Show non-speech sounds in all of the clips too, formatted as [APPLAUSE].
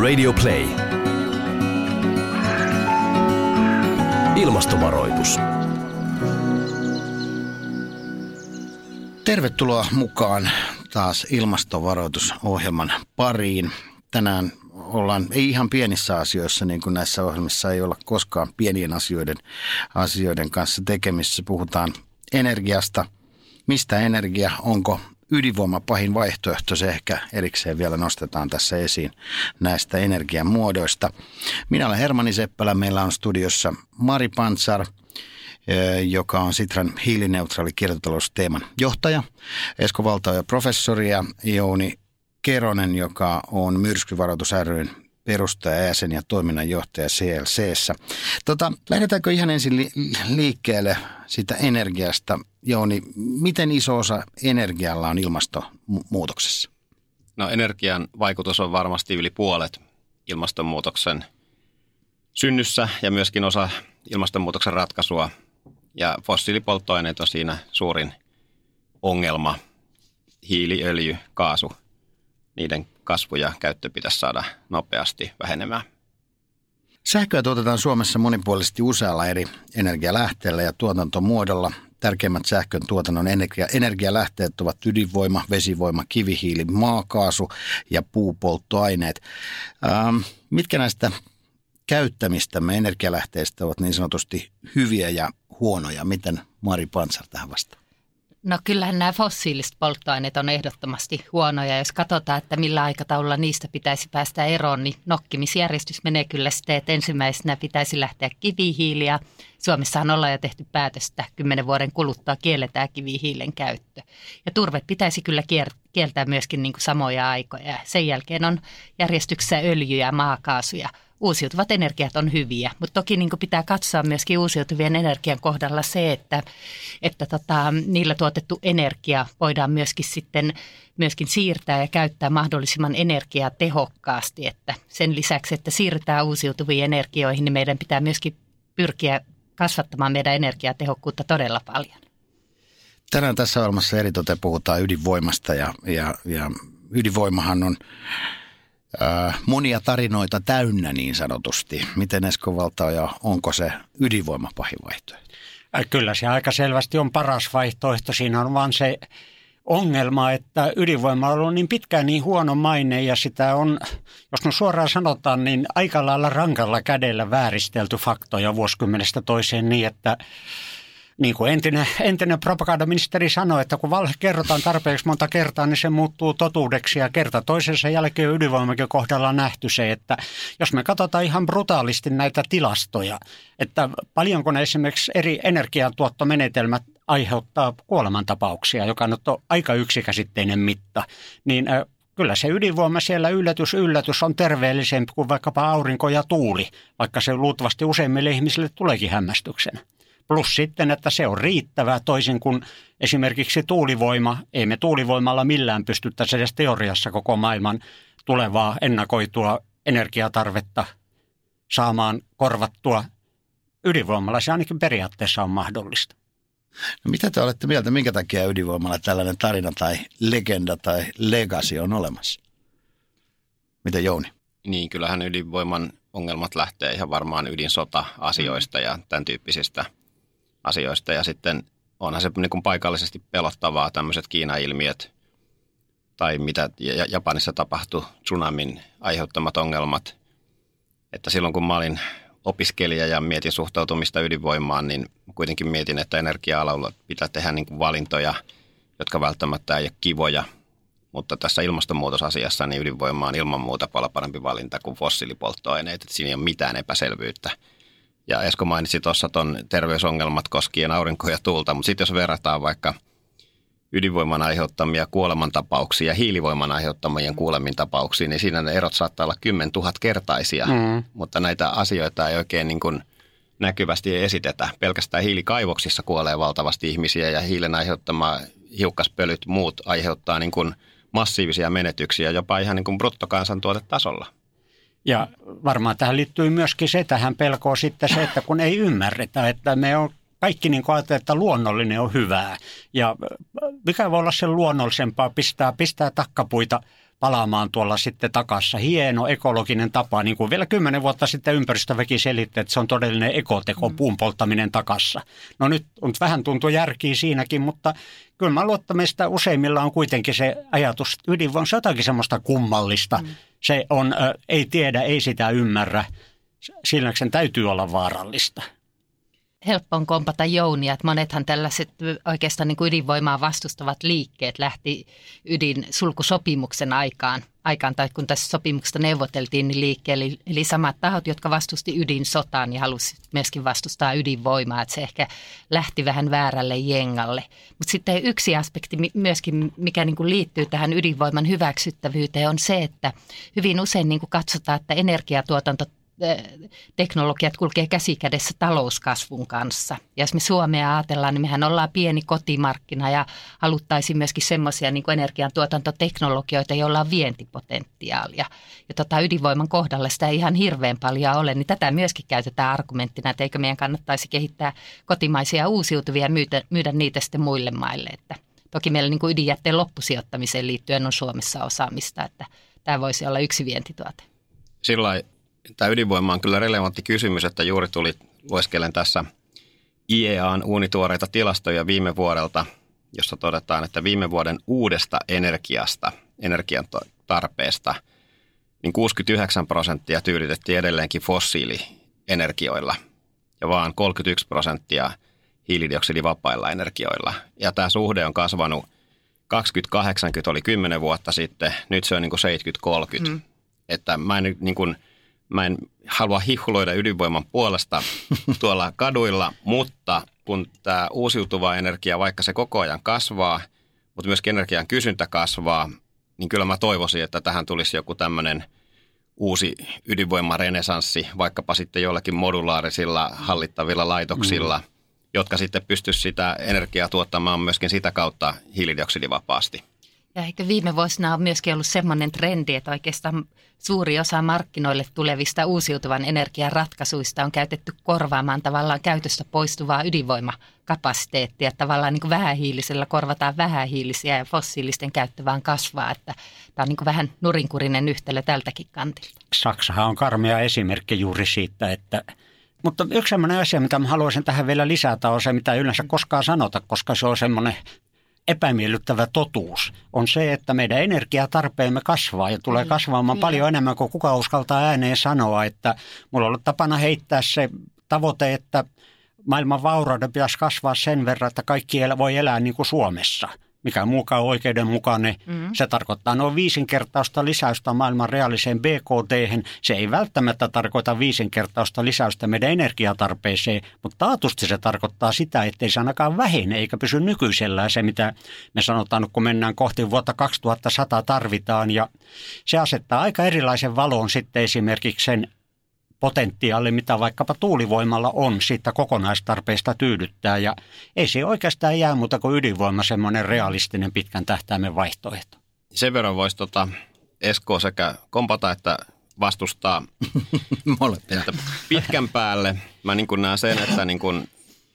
Radio Play. Ilmastovaroitus. Tervetuloa mukaan taas ilmastovaroitusohjelman pariin. Tänään ollaan, ei ihan pienissä asioissa, niin kuin näissä ohjelmissa ei olla koskaan pienien asioiden, asioiden kanssa tekemissä. Puhutaan energiasta, mistä energia, onko ydinvoima pahin vaihtoehto, se ehkä erikseen vielä nostetaan tässä esiin näistä energiamuodoista. Minä olen Hermani Seppälä, meillä on studiossa Mari Pansar, joka on Sitran hiilineutraali kiertotalousteeman johtaja, Esko Valtaoja professori ja Jouni Keronen, joka on myrskyvaroitus ryn perustaja, jäsen ja toiminnanjohtaja CLCssä. Tota, lähdetäänkö ihan ensin li- liikkeelle sitä energiasta? Jouni, miten iso osa energialla on ilmastonmuutoksessa? No energian vaikutus on varmasti yli puolet ilmastonmuutoksen synnyssä ja myöskin osa ilmastonmuutoksen ratkaisua. Ja fossiilipolttoaineet on siinä suurin ongelma. Hiili, öljy, kaasu, niiden kasvu ja käyttö pitäisi saada nopeasti vähenemään. Sähköä tuotetaan Suomessa monipuolisesti usealla eri energialähteellä ja tuotantomuodolla. Tärkeimmät sähkön tuotannon energia, energialähteet ovat ydinvoima, vesivoima, kivihiili, maakaasu ja puupolttoaineet. Ähm, mitkä näistä käyttämistämme energialähteistä ovat niin sanotusti hyviä ja huonoja? Miten Mari Pansar tähän vastaa? No kyllähän nämä fossiiliset polttoaineet on ehdottomasti huonoja. Jos katsotaan, että millä aikataululla niistä pitäisi päästä eroon, niin nokkimisjärjestys menee kyllä sitten, että ensimmäisenä pitäisi lähteä kivihiiliä. Suomessahan ollaan jo tehty päätöstä, kymmenen vuoden kuluttua kielletään kivihiilen käyttö. Ja turve pitäisi kyllä kieltää myöskin niin kuin samoja aikoja. Sen jälkeen on järjestyksessä öljy ja maakaasu ja uusiutuvat energiat on hyviä, mutta toki niin pitää katsoa myöskin uusiutuvien energian kohdalla se, että, että tota, niillä tuotettu energia voidaan myöskin sitten myöskin siirtää ja käyttää mahdollisimman energiaa tehokkaasti, että sen lisäksi, että siirtää uusiutuviin energioihin, niin meidän pitää myöskin pyrkiä kasvattamaan meidän energiatehokkuutta todella paljon. Tänään tässä ohjelmassa eritoten puhutaan ydinvoimasta ja, ja, ja ydinvoimahan on äh, monia tarinoita täynnä niin sanotusti. Miten Esko Valtaoja, onko se ydinvoima? Äh, kyllä se aika selvästi on paras vaihtoehto. Siinä on vaan se ongelma, että ydinvoima on ollut niin pitkään niin huono maine ja sitä on, jos no suoraan sanotaan, niin aika lailla rankalla kädellä vääristelty faktoja vuosikymmenestä toiseen niin, että niin kuin entinen, entinen propagandaministeri sanoi, että kun valhe kerrotaan tarpeeksi monta kertaa, niin se muuttuu totuudeksi ja kerta toisensa jälkeen ydinvoimakin kohdalla on nähty se, että jos me katsotaan ihan brutaalisti näitä tilastoja, että paljonko ne esimerkiksi eri energiantuottomenetelmät aiheuttaa kuolemantapauksia, joka nyt on aika yksikäsitteinen mitta, niin kyllä se ydinvoima siellä yllätys yllätys on terveellisempi kuin vaikkapa aurinko ja tuuli, vaikka se luultavasti useimmille ihmisille tuleekin hämmästyksenä. Plus sitten, että se on riittävää toisin kuin esimerkiksi tuulivoima. Ei me tuulivoimalla millään pystyttäisi edes teoriassa koko maailman tulevaa ennakoitua energiatarvetta saamaan korvattua ydinvoimalla. Se ainakin periaatteessa on mahdollista. No mitä te olette mieltä, minkä takia ydinvoimalla tällainen tarina tai legenda tai legacy on olemassa? Mitä Jouni? Niin, kyllähän ydinvoiman ongelmat lähtee ihan varmaan ydinsota-asioista ja tämän tyyppisistä – asioista. Ja sitten onhan se niin kuin paikallisesti pelottavaa tämmöiset Kiina-ilmiöt tai mitä Japanissa tapahtui tsunamin aiheuttamat ongelmat. Että silloin kun mä olin opiskelija ja mietin suhtautumista ydinvoimaan, niin kuitenkin mietin, että energia-alalla pitää tehdä niin kuin valintoja, jotka välttämättä ei ole kivoja. Mutta tässä ilmastonmuutosasiassa niin ydinvoima on ilman muuta paljon parempi valinta kuin fossiilipolttoaineet. Että siinä ei ole mitään epäselvyyttä. Ja Esko mainitsi tuossa tuon terveysongelmat koskien aurinko ja tuulta, mutta sitten jos verrataan vaikka ydinvoiman aiheuttamia kuolemantapauksia ja hiilivoiman aiheuttamien kuolemintapauksia, niin siinä ne erot saattaa olla 10 000 kertaisia, mm. mutta näitä asioita ei oikein niin kuin näkyvästi esitetä. Pelkästään hiilikaivoksissa kuolee valtavasti ihmisiä ja hiilen aiheuttama hiukkaspölyt muut aiheuttaa niin kuin massiivisia menetyksiä jopa ihan niin kuin bruttokansantuotetasolla. Ja varmaan tähän liittyy myöskin se tähän pelkoon sitten se, että kun ei ymmärretä, että me on kaikki niin kuin että luonnollinen on hyvää. Ja mikä voi olla sen luonnollisempaa pistää, pistää takkapuita palaamaan tuolla sitten takassa. Hieno ekologinen tapa, niin kuin vielä kymmenen vuotta sitten ympäristöväki selitti, että se on todellinen ekoteko, mm. puun polttaminen takassa. No nyt on vähän tuntuu järkiä siinäkin, mutta kyllä mä luottamme sitä useimmilla on kuitenkin se ajatus, että ydinvoima on jotakin semmoista kummallista. Mm. Se on, äh, ei tiedä, ei sitä ymmärrä, sillä sen täytyy olla vaarallista helppo on kompata Jounia, että monethan tällaiset oikeastaan niin kuin ydinvoimaa vastustavat liikkeet lähti ydinsulkusopimuksen aikaan, aikaan tai kun tässä sopimuksesta neuvoteltiin niin liikkeelle, eli, eli samat tahot, jotka vastusti ydinsotaan ja halusi myöskin vastustaa ydinvoimaa, että se ehkä lähti vähän väärälle jengalle. Mutta sitten yksi aspekti myöskin, mikä niin kuin liittyy tähän ydinvoiman hyväksyttävyyteen, on se, että hyvin usein niin kuin katsotaan, että energiatuotanto teknologiat kulkee käsi kädessä talouskasvun kanssa. Ja jos me Suomea ajatellaan, niin mehän ollaan pieni kotimarkkina ja haluttaisiin myöskin semmoisia niin energiantuotantoteknologioita, joilla on vientipotentiaalia. Ja tota, ydinvoiman kohdalla sitä ei ihan hirveän paljon ole, niin tätä myöskin käytetään argumenttina, että eikö meidän kannattaisi kehittää kotimaisia uusiutuvia ja myydä, myydä niitä sitten muille maille. Että toki meillä niin ydinjätteen loppusijoittamiseen liittyen on Suomessa osaamista, että tämä voisi olla yksi vientituote. Sillä tämä ydinvoima on kyllä relevantti kysymys, että juuri tuli lueskelen tässä IEAn uunituoreita tilastoja viime vuodelta, jossa todetaan, että viime vuoden uudesta energiasta, energian tarpeesta, niin 69 prosenttia tyydytettiin edelleenkin fossiilienergioilla ja vaan 31 prosenttia hiilidioksidivapailla energioilla. Ja tämä suhde on kasvanut 20-80 oli 10 vuotta sitten, nyt se on niin kuin 70-30. Mm. Että mä en niin kuin – Mä en halua hihuloida ydinvoiman puolesta tuolla kaduilla, mutta kun tämä uusiutuva energia, vaikka se koko ajan kasvaa, mutta myös energian kysyntä kasvaa, niin kyllä mä toivoisin, että tähän tulisi joku tämmöinen uusi ydinvoimarenesanssi, vaikkapa sitten jollakin modulaarisilla hallittavilla laitoksilla, mm. jotka sitten pystyisivät sitä energiaa tuottamaan myöskin sitä kautta hiilidioksidivapaasti. Ja ehkä viime vuosina on myöskin ollut semmoinen trendi, että oikeastaan suuri osa markkinoille tulevista uusiutuvan energian ratkaisuista on käytetty korvaamaan tavallaan käytöstä poistuvaa ydinvoimakapasiteettia. Tavallaan niin kuin vähähiilisellä korvataan vähähiilisiä ja fossiilisten käyttö vaan kasvaa. Että tämä on niin kuin vähän nurinkurinen yhtälö tältäkin kantilta. Saksahan on karmea esimerkki juuri siitä, että mutta yksi sellainen asia, mitä mä haluaisin tähän vielä lisätä, on se, mitä ei yleensä koskaan sanota, koska se on semmoinen epämiellyttävä totuus on se, että meidän energiatarpeemme kasvaa ja tulee kasvaamaan Kyllä. paljon enemmän kuin kuka uskaltaa ääneen sanoa, että mulla on ollut tapana heittää se tavoite, että maailman vaurauden pitäisi kasvaa sen verran, että kaikki voi elää niin kuin Suomessa – mikä muukaan oikeudenmukainen. Mm. Se tarkoittaa noin viisinkertausta lisäystä maailman reaaliseen BKT. Se ei välttämättä tarkoita viisinkertausta lisäystä meidän energiatarpeeseen, mutta taatusti se tarkoittaa sitä, ettei se ainakaan vähene eikä pysy nykyisellään se, mitä me sanotaan, kun mennään kohti vuotta 2100 tarvitaan. Ja se asettaa aika erilaisen valon sitten esimerkiksi sen potentiaali, mitä vaikkapa tuulivoimalla on siitä kokonaistarpeesta tyydyttää. Ja ei se oikeastaan jää muuta kuin ydinvoima semmoinen realistinen pitkän tähtäimen vaihtoehto. Sen verran voisi tota Esko sekä kompata että vastustaa [LAUGHS] että pitkän päälle. Mä niin näen sen, että niin kuin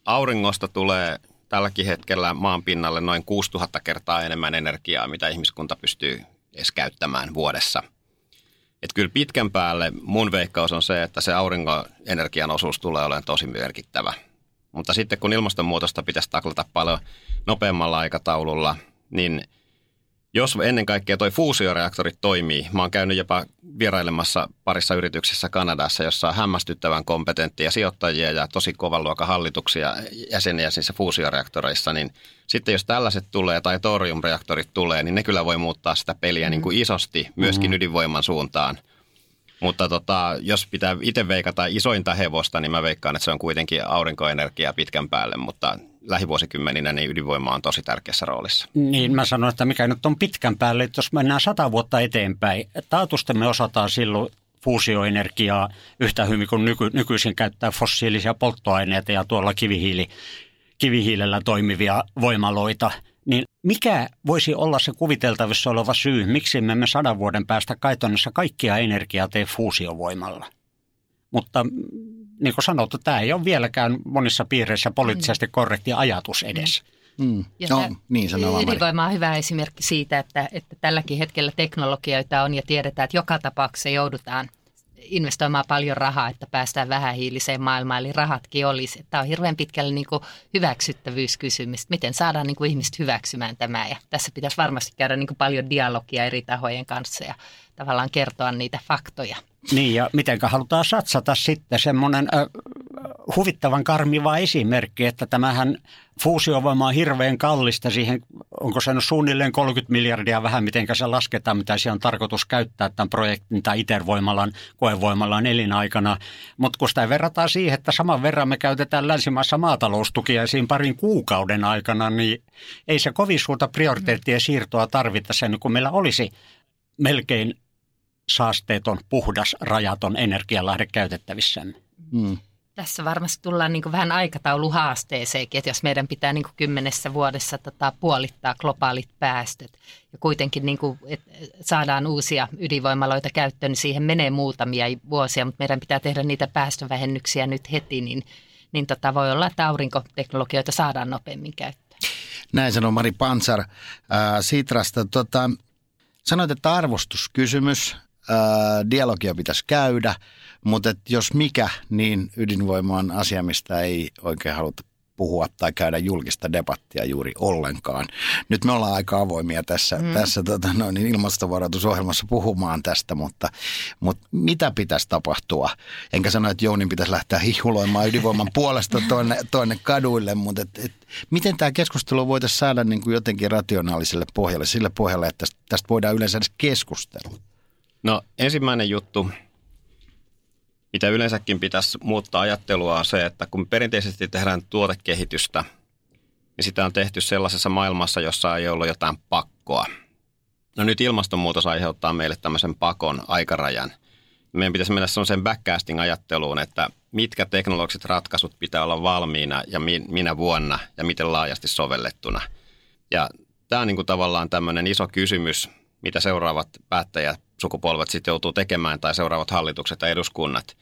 auringosta tulee tälläkin hetkellä maan pinnalle noin 6000 kertaa enemmän energiaa, mitä ihmiskunta pystyy edes käyttämään vuodessa – että kyllä pitkän päälle mun veikkaus on se, että se aurinkoenergian osuus tulee olemaan tosi merkittävä. Mutta sitten kun ilmastonmuutosta pitäisi taklata paljon nopeammalla aikataululla, niin – jos ennen kaikkea toi fuusioreaktori toimii, mä oon käynyt jopa vierailemassa parissa yrityksessä Kanadassa, jossa on hämmästyttävän kompetenttia sijoittajia ja tosi kovan luokan hallituksia jäseniä niissä fuusioreaktoreissa, niin sitten jos tällaiset tulee tai toriumreaktorit tulee, niin ne kyllä voi muuttaa sitä peliä niin kuin isosti myöskin mm. ydinvoiman suuntaan. Mutta tota, jos pitää itse veikata isointa hevosta, niin mä veikkaan, että se on kuitenkin aurinkoenergia pitkän päälle, mutta lähivuosikymmeninä niin ydinvoima on tosi tärkeässä roolissa. Niin, mä sanon, että mikä nyt on pitkän päälle, että jos mennään sata vuotta eteenpäin, taatusti me osataan silloin fuusioenergiaa yhtä hyvin kuin nyky, nykyisin käyttää fossiilisia polttoaineita ja tuolla kivihiili, kivihiilellä toimivia voimaloita. Niin mikä voisi olla se kuviteltavissa oleva syy, miksi me emme sadan vuoden päästä käytännössä kaikkia energiaa tee fuusiovoimalla? Mutta niin kuin sanottu, tämä ei ole vieläkään monissa piireissä poliittisesti korrekti ajatus edes. Mm. Ja No, niin sanoo. Ydinvoima on hyvä esimerkki siitä, että, että tälläkin hetkellä teknologioita on ja tiedetään, että joka tapauksessa joudutaan investoimaan paljon rahaa, että päästään vähähiiliseen maailmaan, eli rahatkin olisi. Tämä on hirveän pitkälle niin kuin hyväksyttävyyskysymys, miten saadaan niin kuin ihmiset hyväksymään tämä. Ja tässä pitäisi varmasti käydä niin kuin paljon dialogia eri tahojen kanssa ja tavallaan kertoa niitä faktoja. Niin ja miten halutaan satsata sitten semmoinen äh, huvittavan karmiva esimerkki, että tämähän fuusiovoima on hirveän kallista siihen, onko se suunnilleen 30 miljardia vähän, miten se lasketaan, mitä siellä on tarkoitus käyttää tämän projektin tai ITER-voimalan, koevoimalan elinaikana. Mutta kun sitä verrataan siihen, että saman verran me käytetään länsimaissa maataloustukia siinä parin kuukauden aikana, niin ei se kovin suurta prioriteettien siirtoa tarvita sen, kun meillä olisi melkein saasteeton, puhdas, rajaton energialähde käytettävissämme. Mm. Tässä varmasti tullaan niin kuin vähän aikatauluhaasteeseenkin, että jos meidän pitää niin kuin kymmenessä vuodessa tota, puolittaa globaalit päästöt ja kuitenkin niin kuin, et saadaan uusia ydinvoimaloita käyttöön, niin siihen menee muutamia vuosia, mutta meidän pitää tehdä niitä päästövähennyksiä nyt heti, niin, niin tota, voi olla, että aurinkoteknologioita saadaan nopeammin käyttöön. Näin sanoo Mari Pansar ää, Sitrasta. Tota, sanoit, että arvostuskysymys, dialogia pitäisi käydä, mutta et jos mikä, niin ydinvoima on asia, mistä ei oikein haluta puhua tai käydä julkista debattia juuri ollenkaan. Nyt me ollaan aika avoimia tässä, mm. tässä tota, no, niin ilmastovaroitusohjelmassa puhumaan tästä, mutta, mutta mitä pitäisi tapahtua? Enkä sano, että Jounin pitäisi lähteä hihuloimaan ydinvoiman [LAUGHS] puolesta tuonne, tuonne kaduille, mutta et, et, miten tämä keskustelu voitaisiin saada niin kuin jotenkin rationaaliselle pohjalle, sille pohjalle, että tästä, tästä voidaan yleensä edes keskustella? No ensimmäinen juttu, mitä yleensäkin pitäisi muuttaa ajattelua on se, että kun perinteisesti tehdään tuotekehitystä, niin sitä on tehty sellaisessa maailmassa, jossa ei ollut jotain pakkoa. No nyt ilmastonmuutos aiheuttaa meille tämmöisen pakon aikarajan. Meidän pitäisi mennä sellaiseen backcasting-ajatteluun, että mitkä teknologiset ratkaisut pitää olla valmiina ja minä vuonna ja miten laajasti sovellettuna. Ja tämä on niin kuin tavallaan tämmöinen iso kysymys, mitä seuraavat päättäjät sukupolvet sitten joutuu tekemään tai seuraavat hallitukset ja eduskunnat.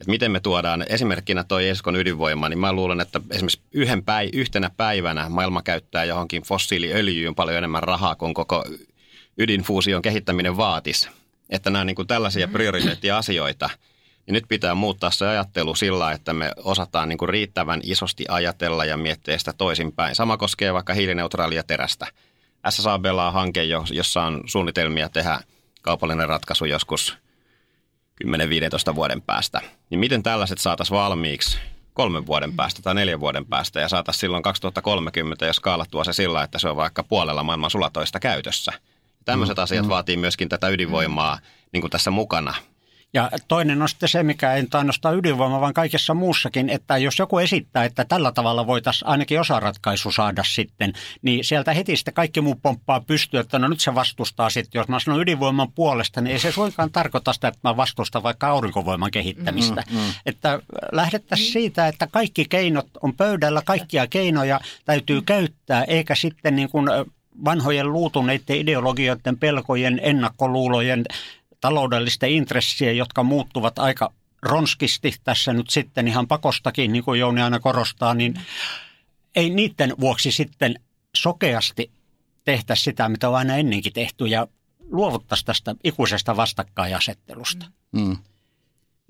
Että miten me tuodaan, esimerkkinä toi Eskon ydinvoima, niin mä luulen, että esimerkiksi yhden päi, yhtenä päivänä maailma käyttää johonkin fossiiliöljyyn paljon enemmän rahaa kuin koko ydinfuusion kehittäminen vaatisi. Että nämä on niin kuin tällaisia mm-hmm. prioriteettiasioita. Niin nyt pitää muuttaa se ajattelu sillä, että me osataan niin kuin riittävän isosti ajatella ja miettiä sitä toisinpäin. Sama koskee vaikka hiilineutraalia terästä. SSABlla on hanke, jossa on suunnitelmia tehdä – kaupallinen ratkaisu joskus 10-15 vuoden päästä. Niin miten tällaiset saataisiin valmiiksi kolmen vuoden päästä tai neljän vuoden päästä ja saataisiin silloin 2030 ja skaalattua se sillä, että se on vaikka puolella maailman sulatoista käytössä. Tämmöiset mm, asiat mm. vaatii myöskin tätä ydinvoimaa niin kuin tässä mukana ja toinen on sitten se, mikä ei ainoastaan ydinvoima, vaan kaikessa muussakin, että jos joku esittää, että tällä tavalla voitaisiin ainakin osaratkaisu saada sitten, niin sieltä heti sitten kaikki muu pomppaa pystyy, että no nyt se vastustaa sitten. Jos mä sanon ydinvoiman puolesta, niin ei se suinkaan tarkoita sitä, että mä vastustan vaikka aurinkovoiman kehittämistä. Mm, mm. Että lähdettäisiin siitä, että kaikki keinot on pöydällä, kaikkia keinoja täytyy käyttää, eikä sitten niin kuin vanhojen luutuneiden ideologioiden, pelkojen, ennakkoluulojen taloudellisten intressien, jotka muuttuvat aika ronskisti tässä nyt sitten ihan pakostakin, niin kuin Jouni aina korostaa, niin ei niiden vuoksi sitten sokeasti tehtä sitä, mitä on aina ennenkin tehty ja luovuttaisiin tästä ikuisesta vastakkainasettelusta. Mm.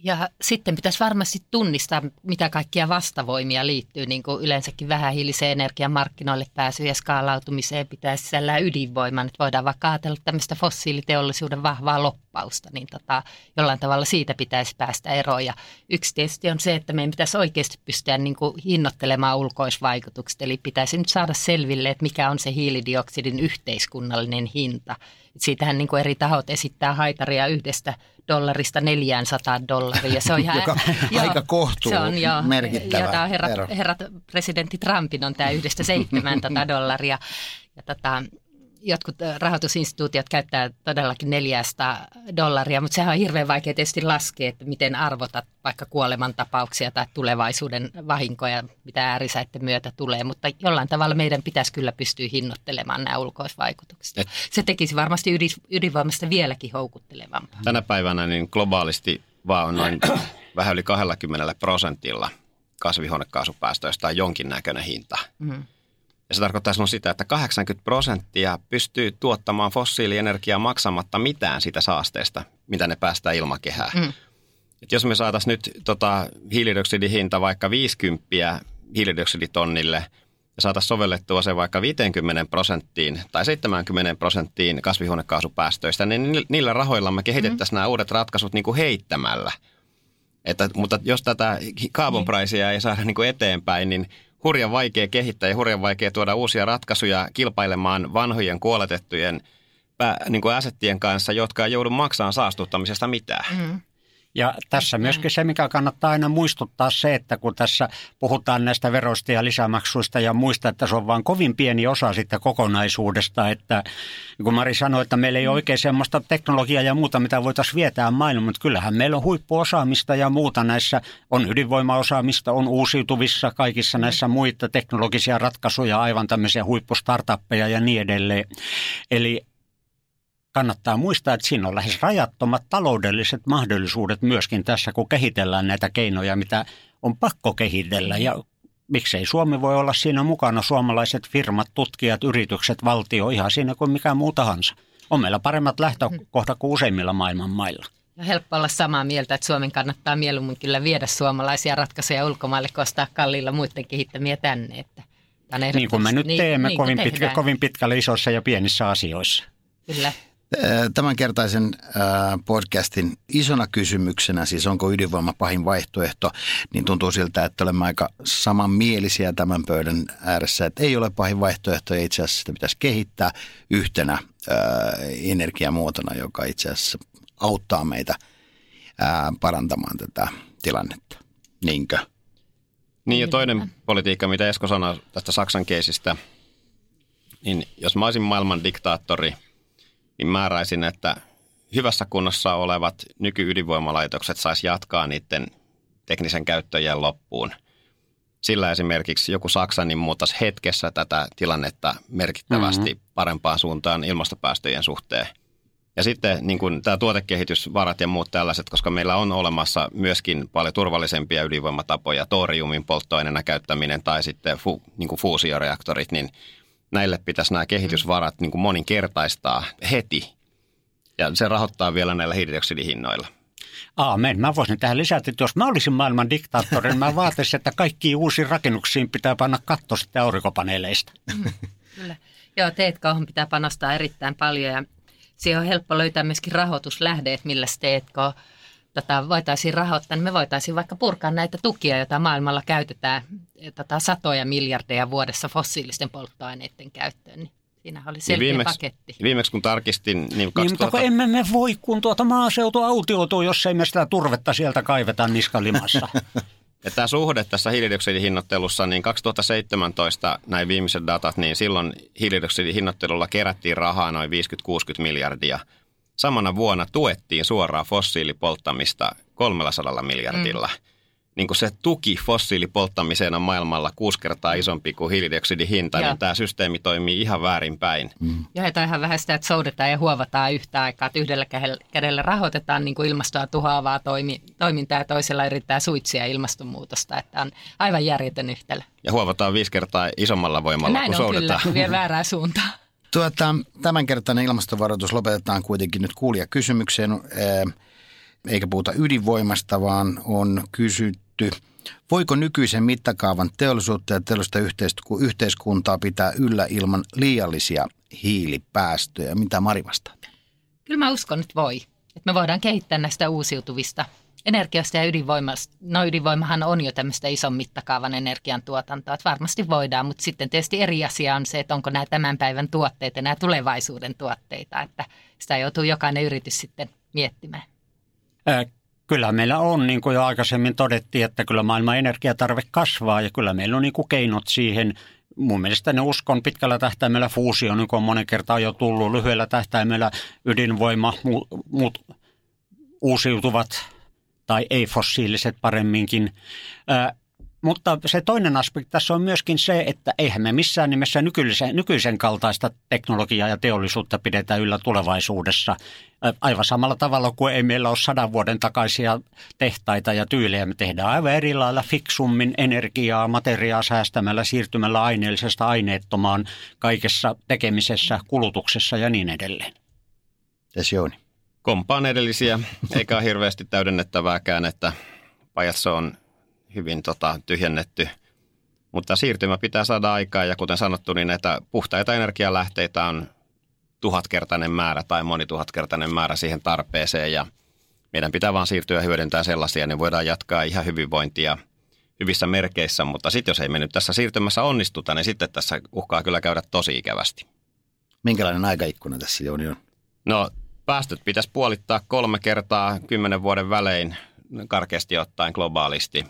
Ja sitten pitäisi varmasti tunnistaa, mitä kaikkia vastavoimia liittyy, niin kuin yleensäkin vähähiiliseen energian markkinoille pääsy ja skaalautumiseen pitäisi sisällään ydinvoiman. Että voidaan vaikka ajatella tämmöistä fossiiliteollisuuden vahvaa loppausta, niin tota, jollain tavalla siitä pitäisi päästä eroon. Ja yksi tietysti on se, että meidän pitäisi oikeasti pystyä niin kuin hinnoittelemaan ulkoisvaikutukset, eli pitäisi nyt saada selville, että mikä on se hiilidioksidin yhteiskunnallinen hinta. Siitähän niin kuin eri tahot esittää haitaria yhdestä dollarista 400 dollaria. Se on ihan, Joka joo, aika kohtuu se on, joo, merkittävä ja tämä herrat, ero. herrat presidentti Trumpin on tämä yhdestä 700 dollaria. Ja tota, jotkut rahoitusinstituutiot käyttää todellakin 400 dollaria, mutta sehän on hirveän vaikea tietysti laskea, että miten arvotat vaikka kuolemantapauksia tai tulevaisuuden vahinkoja, mitä äärisäiden myötä tulee, mutta jollain tavalla meidän pitäisi kyllä pystyä hinnoittelemaan nämä ulkoisvaikutukset. Et, Se tekisi varmasti ydinvoimasta vieläkin houkuttelevampaa. Tänä päivänä niin globaalisti vaan noin [COUGHS] vähän yli 20 prosentilla kasvihuonekaasupäästöistä on jonkinnäköinen hinta. Mm. Ja se tarkoittaa silloin sitä, että 80 prosenttia pystyy tuottamaan fossiilienergiaa maksamatta mitään siitä saasteesta, mitä ne päästää ilmakehään. Mm. Et jos me saataisiin nyt tota, hiilidioksidihinta vaikka 50 hiilidioksiditonnille ja saataisiin sovellettua se vaikka 50 prosenttiin tai 70 prosenttiin kasvihuonekaasupäästöistä, niin niillä rahoilla me kehitettäisiin mm. nämä uudet ratkaisut niin kuin heittämällä. Että, mutta jos tätä carbon pricea ei saada niin kuin eteenpäin, niin hurjan vaikea kehittää ja hurjan vaikea tuoda uusia ratkaisuja kilpailemaan vanhojen kuoletettujen pää, niin kuin asettien kanssa, jotka ei joudu maksamaan saastuttamisesta mitään. Mm. Ja tässä myöskin se, mikä kannattaa aina muistuttaa se, että kun tässä puhutaan näistä veroista ja lisämaksuista ja muista, että se on vain kovin pieni osa sitä kokonaisuudesta, että kun Mari sanoi, että meillä ei ole oikein semmoista teknologiaa ja muuta, mitä voitaisiin vietää maailmaan, mutta kyllähän meillä on huippuosaamista ja muuta näissä, on ydinvoimaosaamista, on uusiutuvissa kaikissa näissä muita teknologisia ratkaisuja, aivan tämmöisiä huippustartuppeja ja niin edelleen. Eli kannattaa muistaa, että siinä on lähes rajattomat taloudelliset mahdollisuudet myöskin tässä, kun kehitellään näitä keinoja, mitä on pakko kehitellä. Ja miksei Suomi voi olla siinä mukana, suomalaiset firmat, tutkijat, yritykset, valtio, ihan siinä kuin mikä muu tahansa. On meillä paremmat lähtökohdat kuin useimmilla maailman mailla. Ja helppo olla samaa mieltä, että Suomen kannattaa mieluummin kyllä viedä suomalaisia ratkaisuja ulkomaille, kostaa kalliilla muiden kehittämiä tänne. Että niin kuin me nyt niin, teemme niin kovin, pitkä, kovin pitkälle isoissa ja pienissä asioissa. Kyllä. Tämänkertaisen podcastin isona kysymyksenä, siis onko ydinvoima pahin vaihtoehto, niin tuntuu siltä, että olemme aika samanmielisiä tämän pöydän ääressä, että ei ole pahin vaihtoehto ja itse asiassa sitä pitäisi kehittää yhtenä energiamuotona, joka itse asiassa auttaa meitä parantamaan tätä tilannetta. Niinkö? Niin ja toinen politiikka, mitä Esko sanoi tästä Saksan keisistä, niin jos mä olisin maailman diktaattori – niin määräisin, että hyvässä kunnossa olevat nykyydinvoimalaitokset saisi jatkaa niiden teknisen käyttöjen loppuun. Sillä esimerkiksi joku Saksa niin muuttaisi hetkessä tätä tilannetta merkittävästi mm-hmm. parempaan suuntaan ilmastopäästöjen suhteen. Ja sitten niin kuin tämä tuotekehitysvarat ja muut tällaiset, koska meillä on olemassa myöskin paljon turvallisempia ydinvoimatapoja, toriumin polttoaineena käyttäminen tai sitten fu, niin kuin fuusioreaktorit, niin – näille pitäisi nämä kehitysvarat niin kuin moninkertaistaa heti. Ja se rahoittaa vielä näillä hiilidioksidihinnoilla. Aamen. Mä voisin tähän lisätä, että jos mä olisin maailman diktaattori, niin mä vaatisin, että kaikkiin uusiin rakennuksiin pitää panna katto sitten aurinkopaneeleista. Mm, [LAUGHS] kyllä. Joo, teetkauhun pitää panostaa erittäin paljon ja siihen on helppo löytää myöskin rahoituslähdeet, millä teetkoo tota, voitaisiin rahoittaa, niin me voitaisiin vaikka purkaa näitä tukia, joita maailmalla käytetään tota, satoja miljardeja vuodessa fossiilisten polttoaineiden käyttöön. Niin siinä oli selkeä niin viimeksi, paketti. Viimeksi kun tarkistin, niin 2000... Niin, mutta kun emme me voi, kun tuota maaseutu autioituu, jos ei me sitä turvetta sieltä kaiveta niskalimassa. [LAUGHS] Ja tämä suhde tässä hiilidioksidihinnoittelussa, niin 2017 näin viimeiset datat, niin silloin hiilidioksidihinnoittelulla kerättiin rahaa noin 50-60 miljardia – samana vuonna tuettiin suoraan fossiilipolttamista 300 miljardilla. Mm. Niin kuin se tuki fossiilipolttamiseen on maailmalla kuusi kertaa isompi kuin hiilidioksidin hinta, niin tämä systeemi toimii ihan väärinpäin. Mm. Ja ihan vähän sitä, että soudetaan ja huovataan yhtä aikaa, että yhdellä kädellä rahoitetaan niin kuin ilmastoa tuhoavaa toimi, toimintaa ja toisella yrittää suitsia ilmastonmuutosta, että on aivan järjetön yhtälö. Ja huovataan viisi kertaa isommalla voimalla, Näin kun on soudetaan. kyllä, vie väärää [LAUGHS] suuntaan. Tuota, tämänkertainen ilmastovaroitus lopetetaan kuitenkin nyt kuulijakysymykseen, eikä puhuta ydinvoimasta, vaan on kysytty, voiko nykyisen mittakaavan teollisuutta ja teollista yhteiskuntaa pitää yllä ilman liiallisia hiilipäästöjä? Mitä Mari vastaa? Kyllä mä uskon, että voi. Että me voidaan kehittää näistä uusiutuvista energiasta ja ydinvoimasta. No ydinvoimahan on jo tämmöistä ison mittakaavan energiantuotantoa, että varmasti voidaan, mutta sitten tietysti eri asia on se, että onko nämä tämän päivän tuotteet ja nämä tulevaisuuden tuotteita, että sitä joutuu jokainen yritys sitten miettimään. Ää, kyllä meillä on, niin kuin jo aikaisemmin todettiin, että kyllä maailman energiatarve kasvaa ja kyllä meillä on niin kuin keinot siihen. Mun mielestä ne uskon pitkällä tähtäimellä fuusio, niin kuin on monen kertaan jo tullut, lyhyellä tähtäimellä ydinvoima, muut uusiutuvat tai ei-fossiiliset paremminkin. mutta se toinen aspekti tässä on myöskin se, että eihän me missään nimessä nykyisen, nykyisen kaltaista teknologiaa ja teollisuutta pidetä yllä tulevaisuudessa. Aivan samalla tavalla kuin ei meillä ole sadan vuoden takaisia tehtaita ja tyylejä. Me tehdään aivan eri lailla fiksummin energiaa, materiaa säästämällä, siirtymällä aineellisesta aineettomaan kaikessa tekemisessä, kulutuksessa ja niin edelleen. Tässä Jouni. Kompaan edellisiä, eikä ole hirveästi täydennettävääkään, että Pajatso on hyvin tota, tyhjennetty. Mutta siirtymä pitää saada aikaa ja kuten sanottu, niin näitä puhtaita energialähteitä on tuhatkertainen määrä tai monituhatkertainen määrä siihen tarpeeseen ja meidän pitää vaan siirtyä hyödyntämään sellaisia, niin voidaan jatkaa ihan hyvinvointia hyvissä merkeissä, mutta sitten jos ei me nyt tässä siirtymässä onnistuta, niin sitten tässä uhkaa kyllä käydä tosi ikävästi. Minkälainen aikaikkuna tässä Jouni on? No päästöt pitäisi puolittaa kolme kertaa kymmenen vuoden välein karkeasti ottaen globaalisti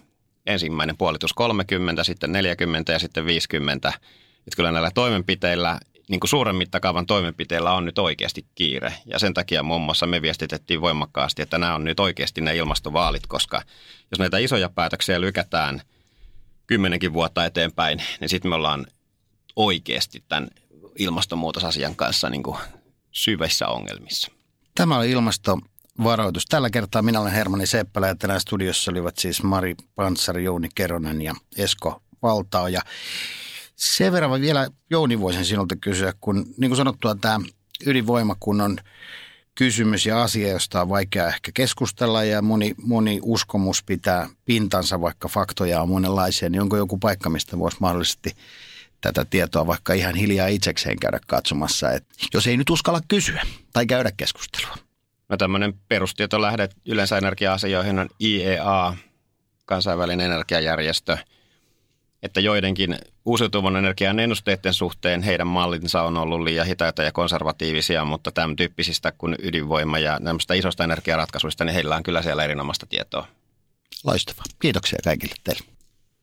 ensimmäinen puolitus 30, sitten 40 ja sitten 50. Että kyllä näillä toimenpiteillä, niin kuin suuren mittakaavan toimenpiteillä on nyt oikeasti kiire. Ja sen takia muun muassa me viestitettiin voimakkaasti, että nämä on nyt oikeasti ne ilmastovaalit, koska jos näitä isoja päätöksiä lykätään kymmenenkin vuotta eteenpäin, niin sitten me ollaan oikeasti tämän ilmastonmuutosasian kanssa niin kuin syvissä ongelmissa. Tämä oli ilmasto varoitus. Tällä kertaa minä olen Hermanni Seppälä ja tänään studiossa olivat siis Mari Panssari, Jouni Keronen ja Esko Valtao. Ja sen verran vielä Jouni voisin sinulta kysyä, kun niin kuin sanottua tämä ydinvoima, kun on kysymys ja asia, josta on vaikea ehkä keskustella ja moni, moni uskomus pitää pintansa, vaikka faktoja on monenlaisia, niin onko joku paikka, mistä voisi mahdollisesti tätä tietoa vaikka ihan hiljaa itsekseen käydä katsomassa, että jos ei nyt uskalla kysyä tai käydä keskustelua. No tämmöinen perustietolähde yleensä energia-asioihin on IEA, kansainvälinen energiajärjestö, että joidenkin uusiutuvan energian ennusteiden suhteen heidän mallinsa on ollut liian hitaita ja konservatiivisia, mutta tämän tyyppisistä kuin ydinvoima ja näistä isosta energiaratkaisuista, niin heillä on kyllä siellä erinomaista tietoa. Loistavaa. Kiitoksia kaikille teille.